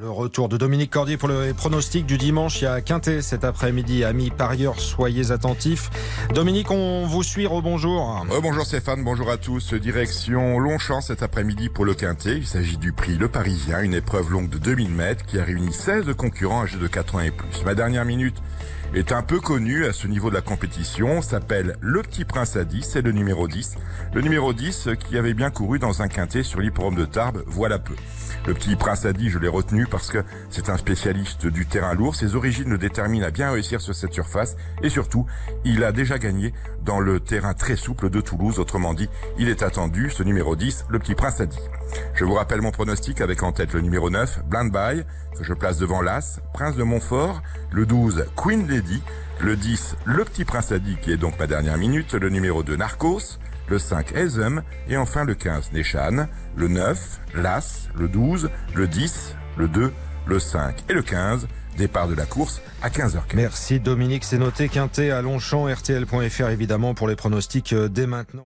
Le retour de Dominique Cordier pour le pronostic du dimanche. Il y a Quintet cet après-midi. Amis parieurs, soyez attentifs. Dominique, on vous suit. Rebonjour. bonjour Stéphane, bonjour à tous. Direction Longchamp cet après-midi pour le Quintet. Il s'agit du prix Le Parisien, une épreuve longue de 2000 mètres qui a réuni 16 concurrents âgés de 4 ans et plus. Ma dernière minute est un peu connu à ce niveau de la compétition, s'appelle Le Petit Prince à 10, c'est le numéro 10. Le numéro 10 qui avait bien couru dans un quintet sur l'hippodrome de Tarbes, voilà peu. Le Petit Prince a dit, je l'ai retenu parce c'est un spécialiste du terrain lourd, ses origines le déterminent à bien réussir sur cette surface. Et surtout, il a déjà gagné dans le terrain très souple de Toulouse, autrement dit, il est attendu, ce numéro 10, Le Petit Prince a dit. Je vous rappelle mon pronostic avec en tête le numéro 9, Blind By, que je place devant l'As, Prince de Montfort, le 12, Queen Lady, le 10, Le Petit Prince Adi, qui est donc ma dernière minute, le numéro 2, Narcos, le 5, Ezem, et enfin le 15, Neshan, le 9, Las, le 12, le 10, le 2, le 5 et le 15. Départ de la course à 15h15. Merci Dominique, c'est noté Quintet à Longchamp, RTL.fr évidemment pour les pronostics euh, dès maintenant.